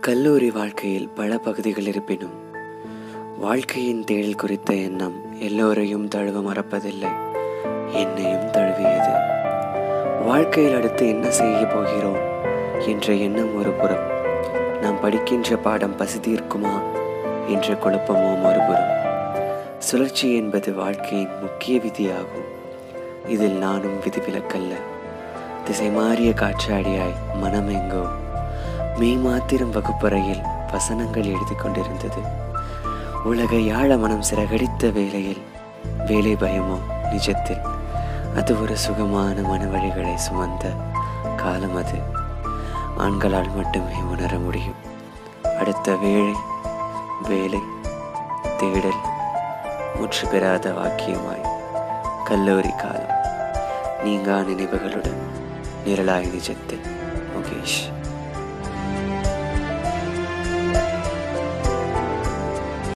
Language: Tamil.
கல்லூரி வாழ்க்கையில் பல பகுதிகள் இருப்பினும் வாழ்க்கையின் தேடல் குறித்த எண்ணம் எல்லோரையும் தழுவ மறப்பதில்லை என்னையும் தழுவியது. வாழ்க்கையில் அடுத்து என்ன செய்ய போகிறோம் என்ற எண்ணம் ஒரு புறம் நாம் படிக்கின்ற பாடம் பசி தீர்க்குமா என்ற குழப்பமோ மறுபுறம் சுழற்சி என்பது வாழ்க்கையின் முக்கிய விதியாகும். இதில் நானும் விதிவிலக்கல்ல. திசை மாறிய காற்றாடியாய் மனமெங்கோ. மெய் மாத்திரம் வகுப்பறையில் வசனங்கள் எழுதி கொண்டிருந்தது. உலக யாழ மனம் சிறகடித்த வேளையில் வேலை பயமோ நிஜத்தில். அது ஒரு சுகமான மனவழிகளை சுமந்த காலம் அது. ஆண்களால் மட்டுமே உணர முடியும். அடுத்த வேலை வேலை தேடல் முற்று பெறாத வாக்கியமாய். கல்லூரி காலம். நீங்கா நினைவுகளுடன். రియలైజ్ చెప్తే ఓకే